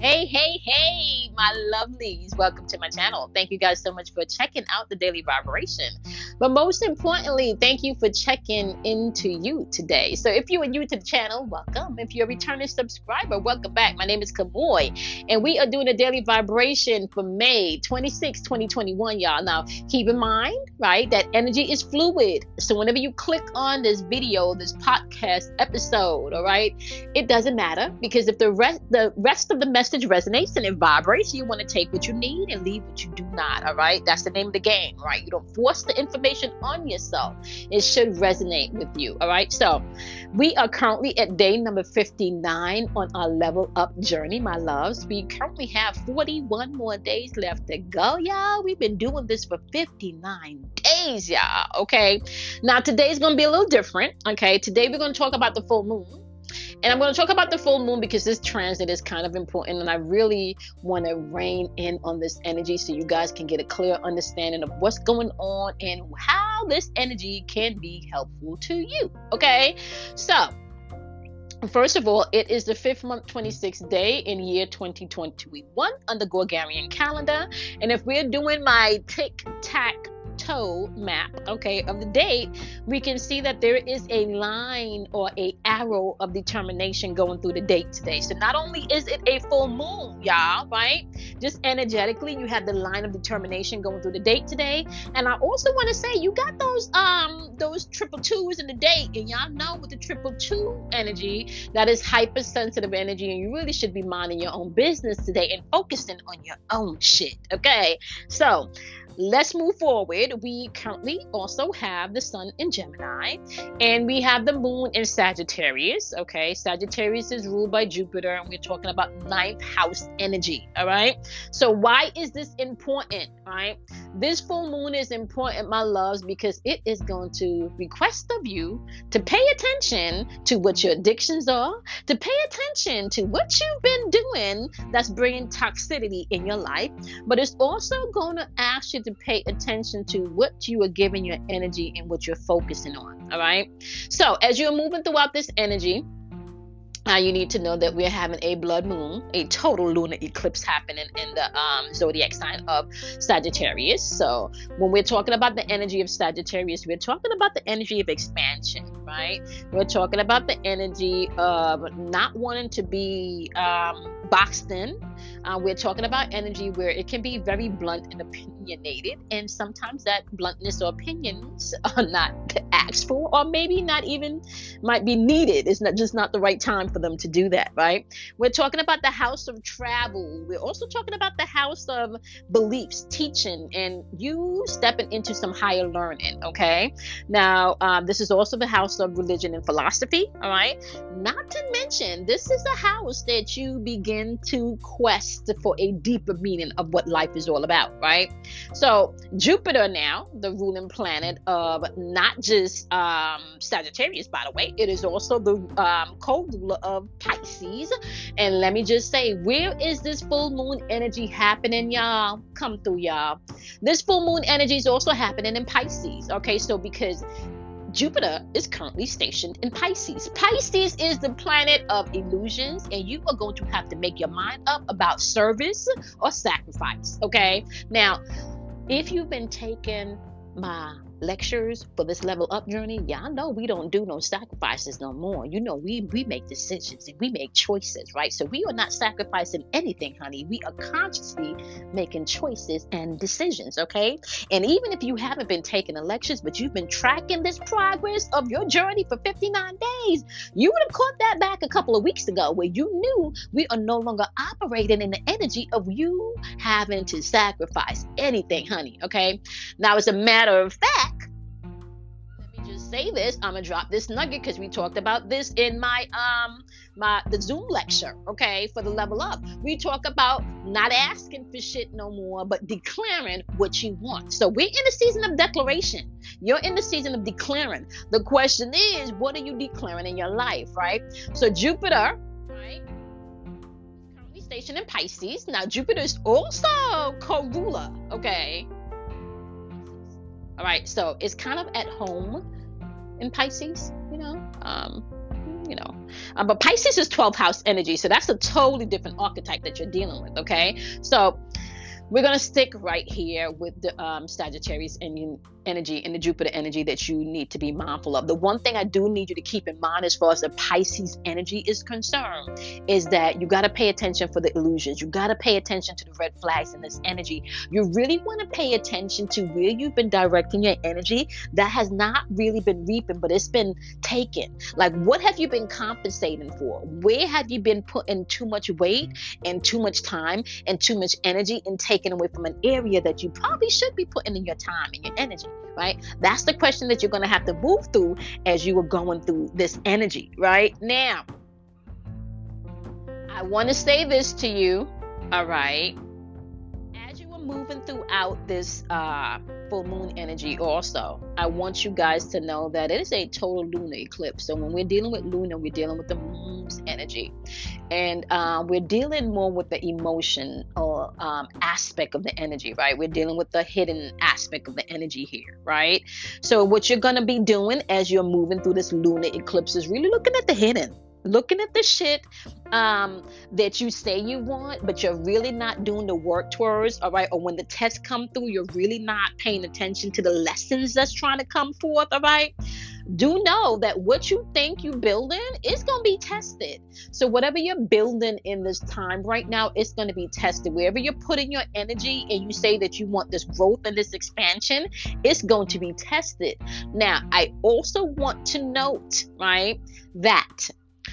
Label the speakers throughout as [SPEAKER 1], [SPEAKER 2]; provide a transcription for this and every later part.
[SPEAKER 1] Hey, hey, hey, my lovelies. Welcome to my channel. Thank you guys so much for checking out the daily vibration. But most importantly, thank you for checking into you today. So if you are new to the channel, welcome. If you're a returning subscriber, welcome back. My name is Kamoy, and we are doing a daily vibration for May 26, 2021, y'all. Now, keep in mind, right, that energy is fluid. So whenever you click on this video, this podcast episode, all right, it doesn't matter because if the rest the rest of the message resonates and it vibrates, you want to take what you need and leave what you do not. All right. That's the name of the game, right? You don't force the information on yourself. It should resonate with you. All right. So we are currently at day number 59 on our level up journey, my loves. We currently have 41 more days left to go, y'all. We've been doing this for 59 days, y'all. Okay. Now today's going to be a little different. Okay. Today we're going to talk about the full moon. And I'm going to talk about the full moon because this transit is kind of important. And I really want to rein in on this energy so you guys can get a clear understanding of what's going on and how this energy can be helpful to you. Okay. So, First of all, it is the fifth month, 26th day in year 2021 on the Gregorian calendar. And if we're doing my tick tack toe map, okay, of the date, we can see that there is a line or a arrow of determination going through the date today. So not only is it a full moon, y'all, right? Just energetically, you have the line of determination going through the date today. And I also want to say you got those um those triple twos in the date, and y'all know with the triple two energy, that is hypersensitive energy, and you really should be minding your own business today and focusing on your own shit. Okay. So let's move forward. We currently also have the sun in Gemini and we have the moon in Sagittarius. Okay, Sagittarius is ruled by Jupiter, and we're talking about ninth house energy. All right, so why is this important? Right, this full moon is important, my loves, because it is going to request of you to pay attention to what your addictions are, to pay attention to what you've been doing that's bringing toxicity in your life, but it's also going to ask you to pay attention to what you are giving your energy and what you're focusing on. All right. So as you're moving throughout this energy, now you need to know that we're having a blood moon, a total lunar eclipse happening in the um, zodiac sign of Sagittarius. So when we're talking about the energy of Sagittarius, we're talking about the energy of expansion, right? We're talking about the energy of not wanting to be um, boxed in. Uh, we're talking about energy where it can be very blunt and opinionated, and sometimes that bluntness or opinions are not asked for, or maybe not even might be needed. It's not just not the right time for them to do that, right? We're talking about the house of travel. We're also talking about the house of beliefs, teaching, and you stepping into some higher learning. Okay. Now, um, this is also the house of religion and philosophy. All right. Not to mention, this is a house that you begin begin to quest for a deeper meaning of what life is all about, right? So, Jupiter now, the ruling planet of not just um, Sagittarius, by the way, it is also the um, co ruler of Pisces. And let me just say, where is this full moon energy happening, y'all? Come through, y'all. This full moon energy is also happening in Pisces, okay? So, because Jupiter is currently stationed in Pisces. Pisces is the planet of illusions, and you are going to have to make your mind up about service or sacrifice. Okay. Now, if you've been taking my lectures for this level up journey, y'all know we don't do no sacrifices no more. You know, we we make decisions and we make choices, right? So we are not sacrificing anything, honey. We are consciously making choices and decisions, okay? And even if you haven't been taking the lectures, but you've been tracking this progress of your journey for 59 days, you would have caught that back a couple of weeks ago where you knew we are no longer operating in the energy of you having to sacrifice anything, honey, okay? Now, as a matter of fact, say this, I'm gonna drop this nugget because we talked about this in my um my the Zoom lecture, okay, for the level up. We talk about not asking for shit no more, but declaring what you want. So we're in the season of declaration. You're in the season of declaring. The question is, what are you declaring in your life, right? So Jupiter, right? Currently stationed in Pisces. Now Jupiter is also co-ruler, okay. All right, so it's kind of at home in Pisces, you know. Um, you know, Um, but Pisces is 12th house energy, so that's a totally different archetype that you're dealing with. Okay, so we're going to stick right here with the um, Sagittarius energy and the Jupiter energy that you need to be mindful of. The one thing I do need you to keep in mind as far as the Pisces energy is concerned is that you got to pay attention for the illusions. You got to pay attention to the red flags in this energy. You really want to pay attention to where you've been directing your energy that has not really been reaping, but it's been taken. Like, what have you been compensating for? Where have you been putting too much weight and too much time and too much energy and taking taken away from an area that you probably should be putting in your time and your energy, right? That's the question that you're going to have to move through as you are going through this energy, right? Now, I want to say this to you, all right? Moving throughout this uh, full moon energy, also, I want you guys to know that it is a total lunar eclipse. So when we're dealing with lunar, we're dealing with the moon's energy. And uh, we're dealing more with the emotion or um, aspect of the energy right? We're dealing with the hidden aspect of the energy here right? So what you're going to be doing as you're moving through this lunar eclipse is really looking at the hidden looking at the shit um, that you say you want, but you're really not doing the work towards, all right? Or when the tests come through, you're really not paying attention to the lessons that's trying to come forth, all right? do know that what you think you're building is going to be tested. So whatever you're building in this time right now, it's going to be tested. Wherever you're putting your energy and you say that you want this growth and this expansion, it's going to be tested. Now, I also want to note, right, that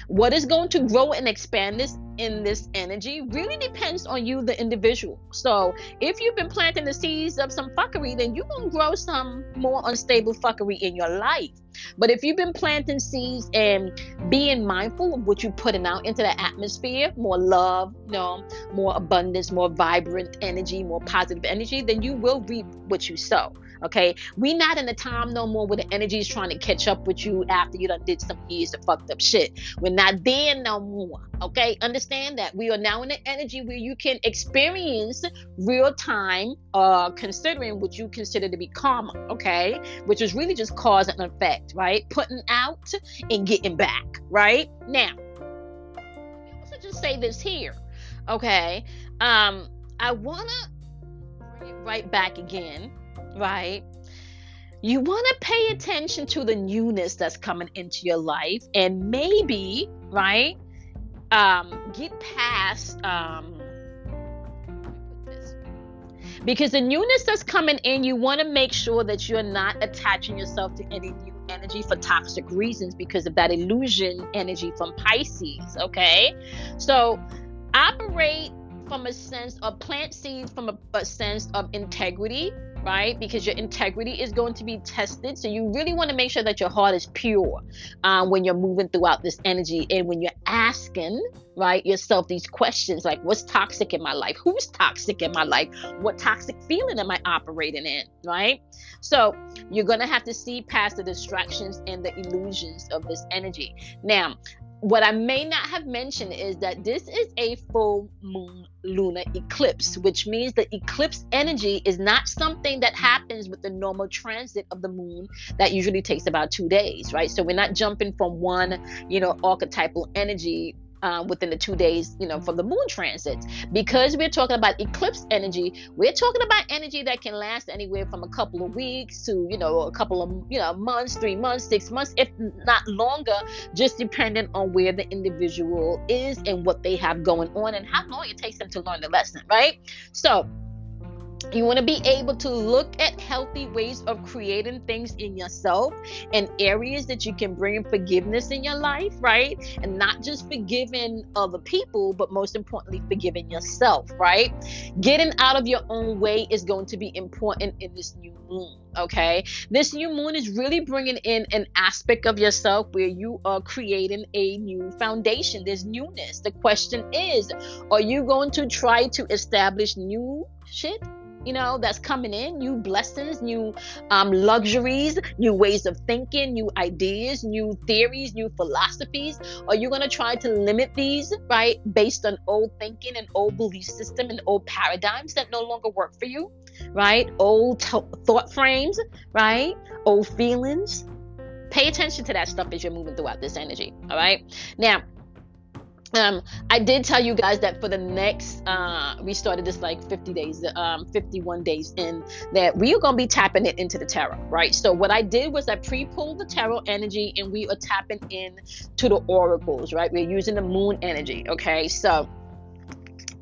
[SPEAKER 1] what is going to grow and expand this in this energy really depends on you, the individual. So if you've been planting the seeds of some fuckery, then you're gonna grow some more unstable fuckery in your life. But if you've been planting seeds and being mindful of what you're putting out into the atmosphere, more love, you know, more abundance, more vibrant energy, more positive energy, then you will reap what you sow. Okay, we not in the time no more where the energy is trying to catch up with you after you done did some years of fucked up shit. We're not there no more. Okay, understand that we are now in the energy where you can experience real time, uh, considering what you consider to be karma. Okay, which is really just cause and effect right? Putting out and getting back, right? Now, let just say this here, okay? Um, I wanna bring it right back again, right? You want to pay attention to the newness that's coming into your life and maybe, right? Um, get past um because the newness that's coming in, you want to make sure that you're not attaching yourself to any new energy for toxic reasons because of that illusion energy from Pisces. Okay, so operate from a sense of plant seeds from a, a sense of integrity right? Because your integrity is going to be tested. So you really want to make sure that your heart is pure um, when you're moving throughout this energy and when you're asking, right, yourself these questions like, what's toxic in my life? Who's toxic in my life? What toxic feeling am I operating in, right? So you're going to have to see past the distractions and the illusions of this energy. Now, what I may not have mentioned is that this is a full moon lunar eclipse, which means the eclipse energy is not something that happens with the normal transit of the moon that usually takes about two days, right? So we're not jumping from one, you know, archetypal energy um, within the two days, you know, from the moon transits. Because we're talking about eclipse energy, we're talking about energy that can last anywhere from a couple of weeks to, you know, a couple of, you know, months, three months, six months, if not longer, just depending on where the individual is and what they have going on and how long it takes them to learn the lesson, right? So, you want to be able to look at healthy ways of creating things in yourself and areas that you can bring forgiveness in your life, right? And not just forgiving other people, but most importantly, forgiving yourself, right? Getting out of your own way is going to be important in this new moon, okay? This new moon is really bringing in an aspect of yourself where you are creating a new foundation. There's newness. The question is, are you going to try to establish new shit you know, that's coming in, new blessings, new um, luxuries, new ways of thinking, new ideas, new theories, new philosophies? Are you going to try to limit these, right, based on old thinking and old belief system and old paradigms that no longer work for you, right? Old t- thought frames, right? Old feelings, pay attention to that stuff as you're moving throughout this energy. All right. Now, um i did tell you guys that for the next uh we started this like 50 days um 51 days in that we are going to be tapping it into the tarot right? So what i did was i pre-pulled the tarot energy and we are tapping in to the oracles right? We're using the moon energy okay? So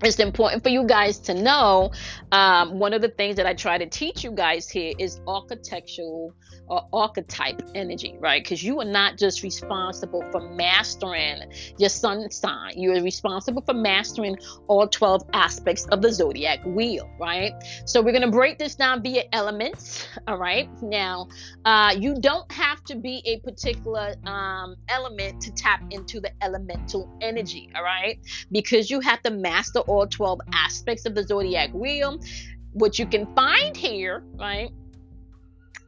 [SPEAKER 1] it's important for you guys to know um, one of the things that i try to teach you guys here is architectural or archetype energy, right? Because you are not just responsible for mastering your sun sign, you are responsible for mastering all 12 aspects of the zodiac wheel, right? So we're going to break this down via elements, all right? Now, uh, you don't have to be a particular um, element to tap into the elemental energy, all right? Because you have to master all 12 aspects of the zodiac wheel. which you can find here, right?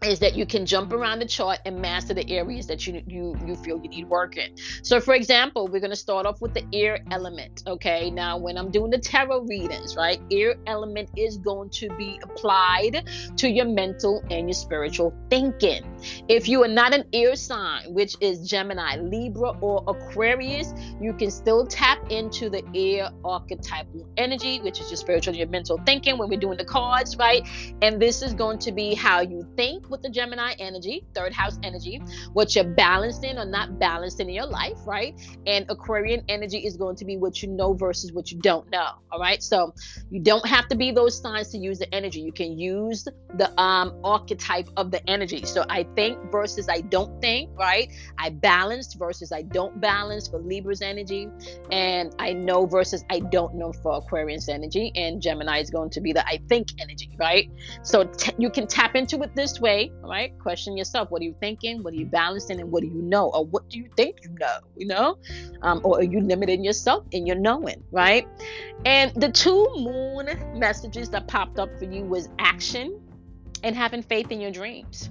[SPEAKER 1] Is that you can jump around the chart and master the areas that you you you feel you need work in. So for example, we're going to start off with the air element, okay? Now when I'm doing the tarot readings, right? Air element is going to be applied to your mental and your spiritual thinking. If you are not an air sign, which is Gemini, Libra or Aquarius, you can still tap into the air archetypal energy, which is your spiritual and your mental thinking when we're doing the cards, right? And this is going to be how you think with the Gemini energy, third house energy, what you're balancing or not balancing in your life, right? And Aquarian energy is going to be what you know versus what you don't know. All right. So you don't have to be those signs to use the energy. You can use the um archetype of the energy. So I think versus I don't think, right? I balanced versus I don't balance for Libra's energy. And I know versus I don't know for Aquarian's energy. And Gemini is going to be the I think energy, right? So t- you can tap into it this way right, question yourself. What are you thinking? What are you balancing? And what do you know? Or what do you think you know? You know? Um, or are you limiting yourself in your knowing, right? And the two moon messages that popped up for you was action and having faith in your dreams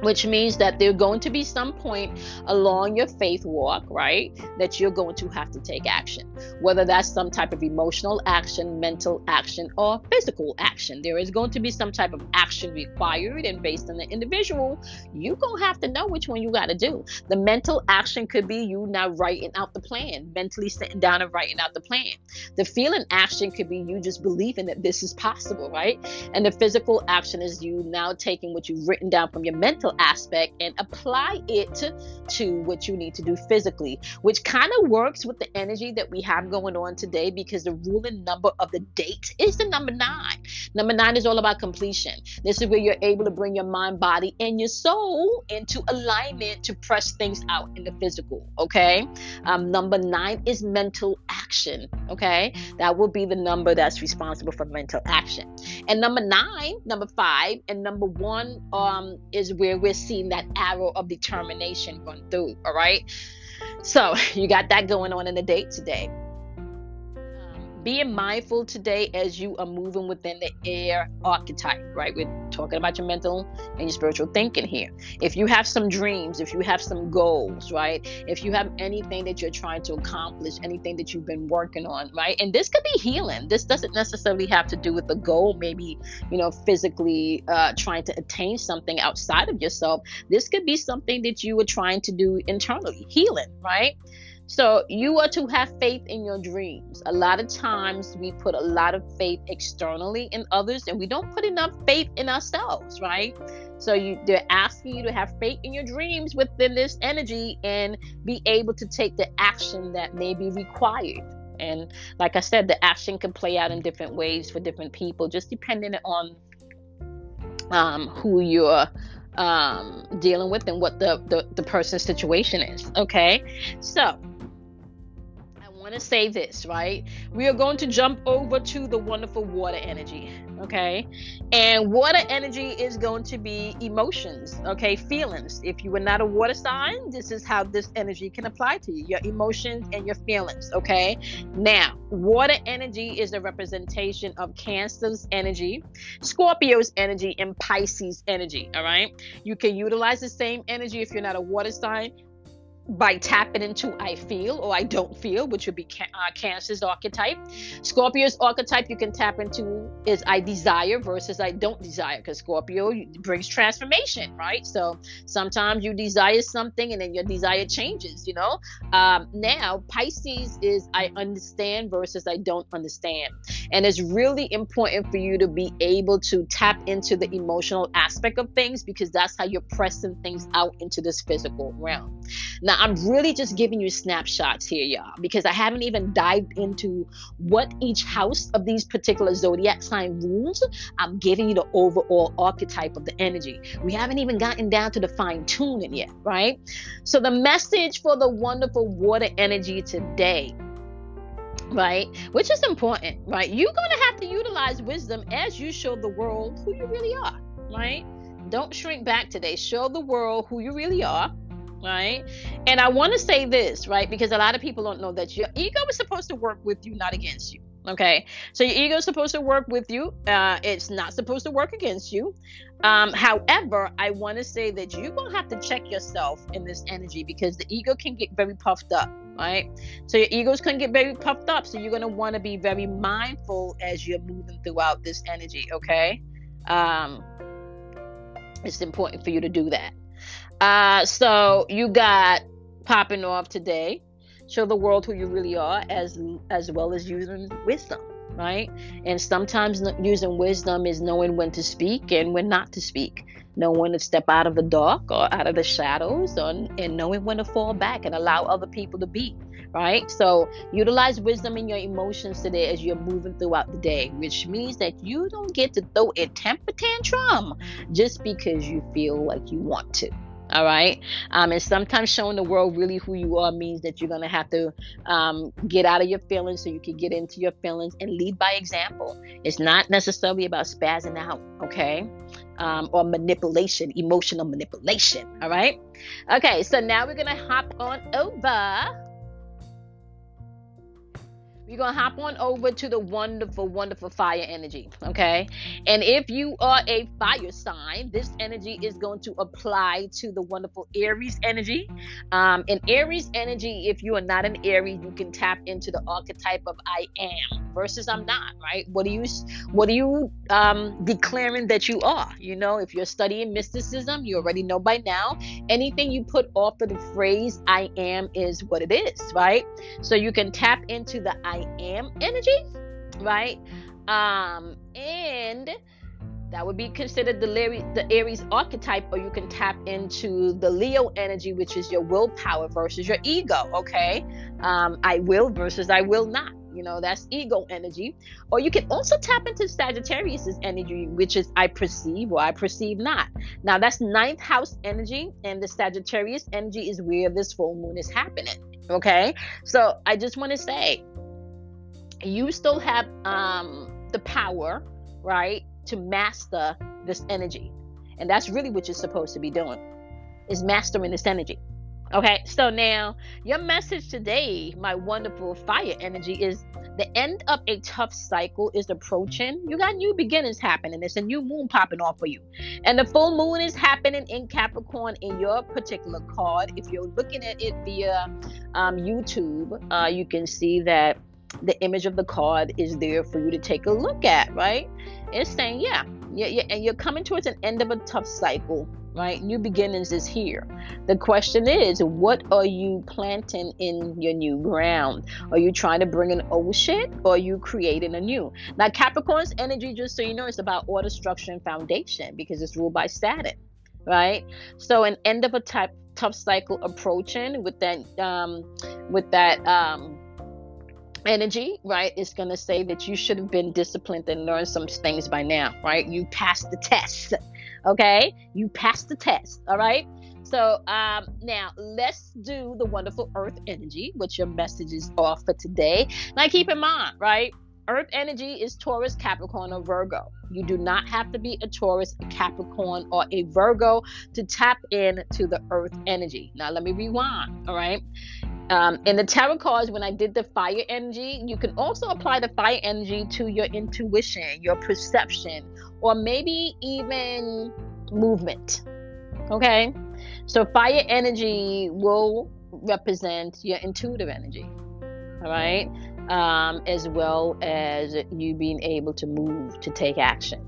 [SPEAKER 1] which means that there's going to be some point along your faith walk, right, that you're going to have to take action. Whether that's some type of emotional action, mental action, or physical action, there is going to be some type of action required, and based on the individual, you're going to have to know which one you got to do. The mental action could be you now writing out the plan, mentally sitting down and writing out the plan. The feeling action could be you just believing that this is possible, right? And the physical action is you now taking what you've written down from your mental mental aspect and apply it to what you need to do physically, which kind of works with the energy that we have going on today because the ruling number of the date is the number nine. Number nine is all about completion. This is where you're able to bring your mind, body, and your soul into alignment to press things out in the physical. Okay. Um, number nine is mental action. Okay. That will be the number that's responsible for mental action. And number nine, number five, and number one um, is where we're seeing that arrow of determination run through. All right. So you got that going on in the date today being mindful today as you are moving within the air archetype, right? We're talking about your mental and your spiritual thinking here. If you have some dreams, if you have some goals, right? If you have anything that you're trying to accomplish, anything that you've been working on, right? And this could be healing. This doesn't necessarily have to do with the goal, maybe, you know, physically uh, trying to attain something outside of yourself. This could be something that you were trying to do internally, healing, right? So you are to have faith in your dreams. A lot of times we put a lot of faith externally in others and we don't put enough faith in ourselves, right? So you they're asking you to have faith in your dreams within this energy and be able to take the action that may be required. And like I said, the action can play out in different ways for different people, just depending on um, who you're um, dealing with and what the, the, the person's situation is. Okay, so want to say this, right? We are going to jump over to the wonderful water energy, okay? And water energy is going to be emotions, okay? Feelings. If you are not a water sign, this is how this energy can apply to you your emotions and your feelings, okay? Now, water energy is a representation of Cancer's energy, Scorpio's energy, and Pisces energy, all right? You can utilize the same energy if you're not a water sign by tapping into I feel or I don't feel, which would be uh, Cancer's archetype. Scorpio's archetype you can tap into is I desire versus I don't desire, because Scorpio brings transformation, right? So sometimes you desire something and then your desire changes, you know. Um, now Pisces is I understand versus I don't understand, and it's really important for you to be able to tap into the emotional aspect of things because that's how you're pressing things out into this physical realm. Now I'm really just giving you snapshots here, y'all, because I haven't even dived into what each house of these particular zodiac sign rules. I'm giving you the overall archetype of the energy. We haven't even gotten down to the fine tuning yet, right? So, the message for the wonderful water energy today right? Which is important, right? You're going to have to utilize wisdom as you show the world who you really are, right? Don't shrink back today. Show the world who you really are, right? And I want to say this, right? Because a lot of people don't know that your ego is supposed to work with you, not against you. Okay, so your ego is supposed to work with you. Uh, it's not supposed to work against you. Um, however, I want to say that you're gonna have to check yourself in this energy because the ego can get very puffed up, right? So your egos can get very puffed up. So you're gonna want to be very mindful as you're moving throughout this energy. Okay, um, it's important for you to do that. Uh, so you got popping off today. Show the world who you really are, as as well as using wisdom, right? And sometimes using wisdom is knowing when to speak and when not to speak, knowing when to step out of the dark or out of the shadows, or, and knowing when to fall back and allow other people to be, right? So utilize wisdom in your emotions today as you're moving throughout the day, which means that you don't get to throw a temper tantrum just because you feel like you want to all right? Um, and sometimes showing the world really who you are means that you're going to have to um, get out of your feelings so you can get into your feelings and lead by example. It's not necessarily about spazzing out okay? Um, or manipulation emotional manipulation all right? Okay so now we're going to hop on over going to hop on over to the wonderful, wonderful fire energy. Okay. And if you are a fire sign, this energy is going to apply to the wonderful Aries energy. Um, in Aries energy, if you are not an Aries, you can tap into the archetype of I am versus I'm not, right? What are you, what are you um, declaring that you are? You know, if you're studying mysticism, you already know by now, anything you put off of the phrase I am is what it is, right? So you can tap into the I am energy, right? Um, and that would be considered the, the Aries archetype, or you can tap into the Leo energy, which is your willpower versus your ego. Okay, um, I will versus I will not. You know, that's ego energy. Or you can also tap into Sagittarius's energy, which is I perceive or I perceive not. Now, that's ninth house energy, and the Sagittarius energy is where this full moon is happening. Okay, so I just want to say you still have um, the power, right, to master this energy. And that's really what you're supposed to be doing is mastering this energy. Okay, so now your message today, my wonderful fire energy, is the end of a tough cycle is approaching. You got new beginnings happening. It's a new moon popping off for you. And the full moon is happening in Capricorn in your particular card. If you're looking at it via um, YouTube, uh, you can see that the image of the card is there for you to take a look at, right? It's saying, yeah, yeah, yeah, and you're coming towards an end of a tough cycle, right? New beginnings is here. The question is, what are you planting in your new ground? Are you trying to bring an old shit or are you creating a new? Now, Capricorn's energy, just so you know, is about order, structure, and foundation because it's ruled by Saturn, right? So, an end of a type, tough cycle approaching with that, um, with that, um, energy, right, is going to say that you should have been disciplined and learned some things by now, right? You passed the test, okay? You passed the test, all right? So um, now let's do the wonderful Earth energy, which your messages are for today. Now keep in mind, right? Earth energy is Taurus, Capricorn, or Virgo. You do not have to be a Taurus, a Capricorn, or a Virgo to tap into the Earth energy. Now, let me rewind, all right? Um, in the tarot cards, when I did the fire energy, you can also apply the fire energy to your intuition, your perception, or maybe even movement. Okay? So, fire energy will represent your intuitive energy. All right. Um, as well as you being able to move to take action.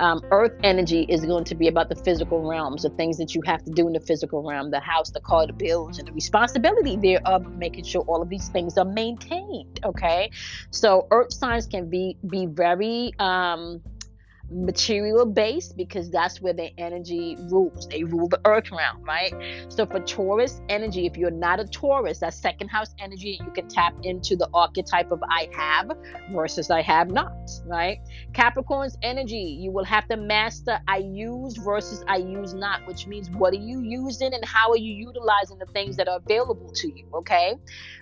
[SPEAKER 1] Um, earth energy is going to be about the physical realms, the things that you have to do in the physical realm, the house, the car, the bills, and the responsibility thereof of making sure all of these things are maintained. Okay, so earth signs can be be very um, material based because that's where their energy rules. They rule the earth realm, right? So for Taurus energy, if you're not a Taurus, that's second house energy, you can tap into the archetype of I have versus I have not, right? Capricorn's energy, you will have to master I use versus I use not, which means what are you using and how are you utilizing the things that are available to you, okay?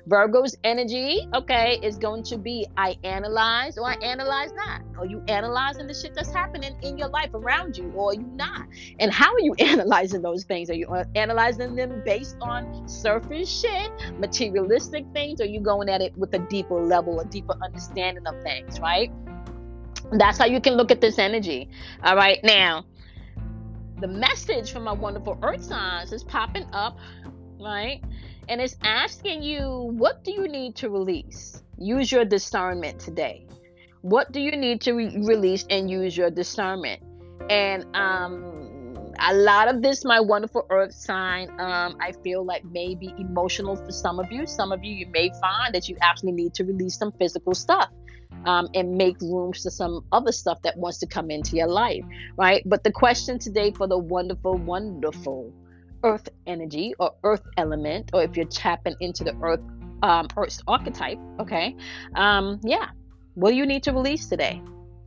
[SPEAKER 1] Virgo's energy, okay, is going to be I analyze or I analyze not. Are you analyzing the shit that's happening in your life around you or you not? And how are you analyzing those things? Are you uh, analyzing them based on surface shit, materialistic things, or you going at it with a deeper level, a deeper understanding of things, right? That's how you can look at this energy. All right. Now, the message from my wonderful earth signs is popping up, right? And it's asking you, what do you need to release? Use your discernment today. What do you need to re- release and use your discernment? And um, a lot of this, my wonderful earth sign, um, I feel like may be emotional for some of you. Some of you, you may find that you actually need to release some physical stuff. Um, and make room for some other stuff that wants to come into your life, right? But the question today for the wonderful, wonderful earth energy or earth element, or if you're tapping into the earth um, earth archetype, okay, um, yeah, what do you need to release today?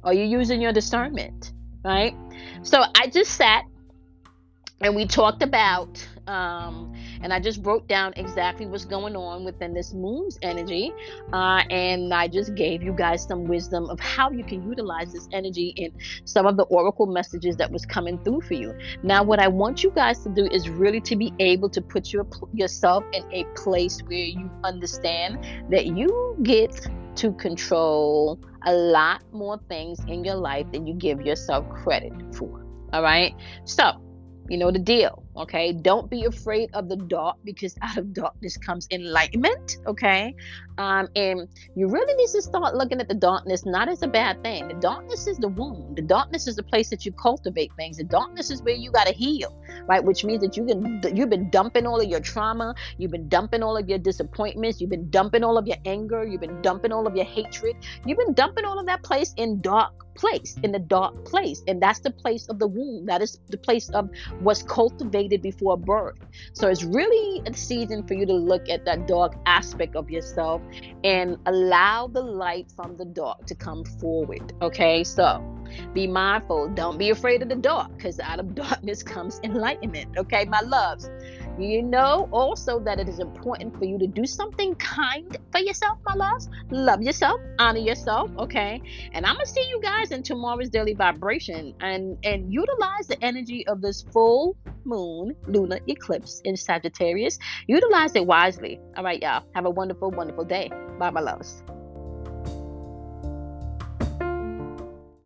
[SPEAKER 1] Are you using your discernment? Right? So I just sat and we talked about um, and I just broke down exactly what's going on within this moon's energy. Uh, and I just gave you guys some wisdom of how you can utilize this energy in some of the oracle messages that was coming through for you. Now, what I want you guys to do is really to be able to put your, yourself in a place where you understand that you get to control a lot more things in your life than you give yourself credit for. All right. So, you know the deal, okay? Don't be afraid of the dark because out of darkness comes enlightenment, okay? Um, and you really need to start looking at the darkness not as a bad thing. The darkness is the womb. The darkness is the place that you cultivate things. The darkness is where you got to heal, right? Which means that you can you've been dumping all of your trauma, you've been dumping all of your disappointments, you've been dumping all of your anger, you've been dumping all of your hatred, you've been dumping all of that place in dark place in the dark place and that's the place of the womb that is the place of what's cultivated before birth. So it's really a season for you to look at that dark aspect of yourself and allow the light from the dark to come forward okay? So be mindful. Don't be afraid of the dark because out of darkness comes enlightenment okay my loves you know also that it is important for you to do something kind for yourself, my loves. Love yourself, honor yourself, okay? And I'm gonna see you guys in tomorrow's daily vibration and and utilize the energy of this full moon lunar eclipse in Sagittarius. Utilize it wisely. All right, y'all. Have a wonderful, wonderful day. Bye, my loves.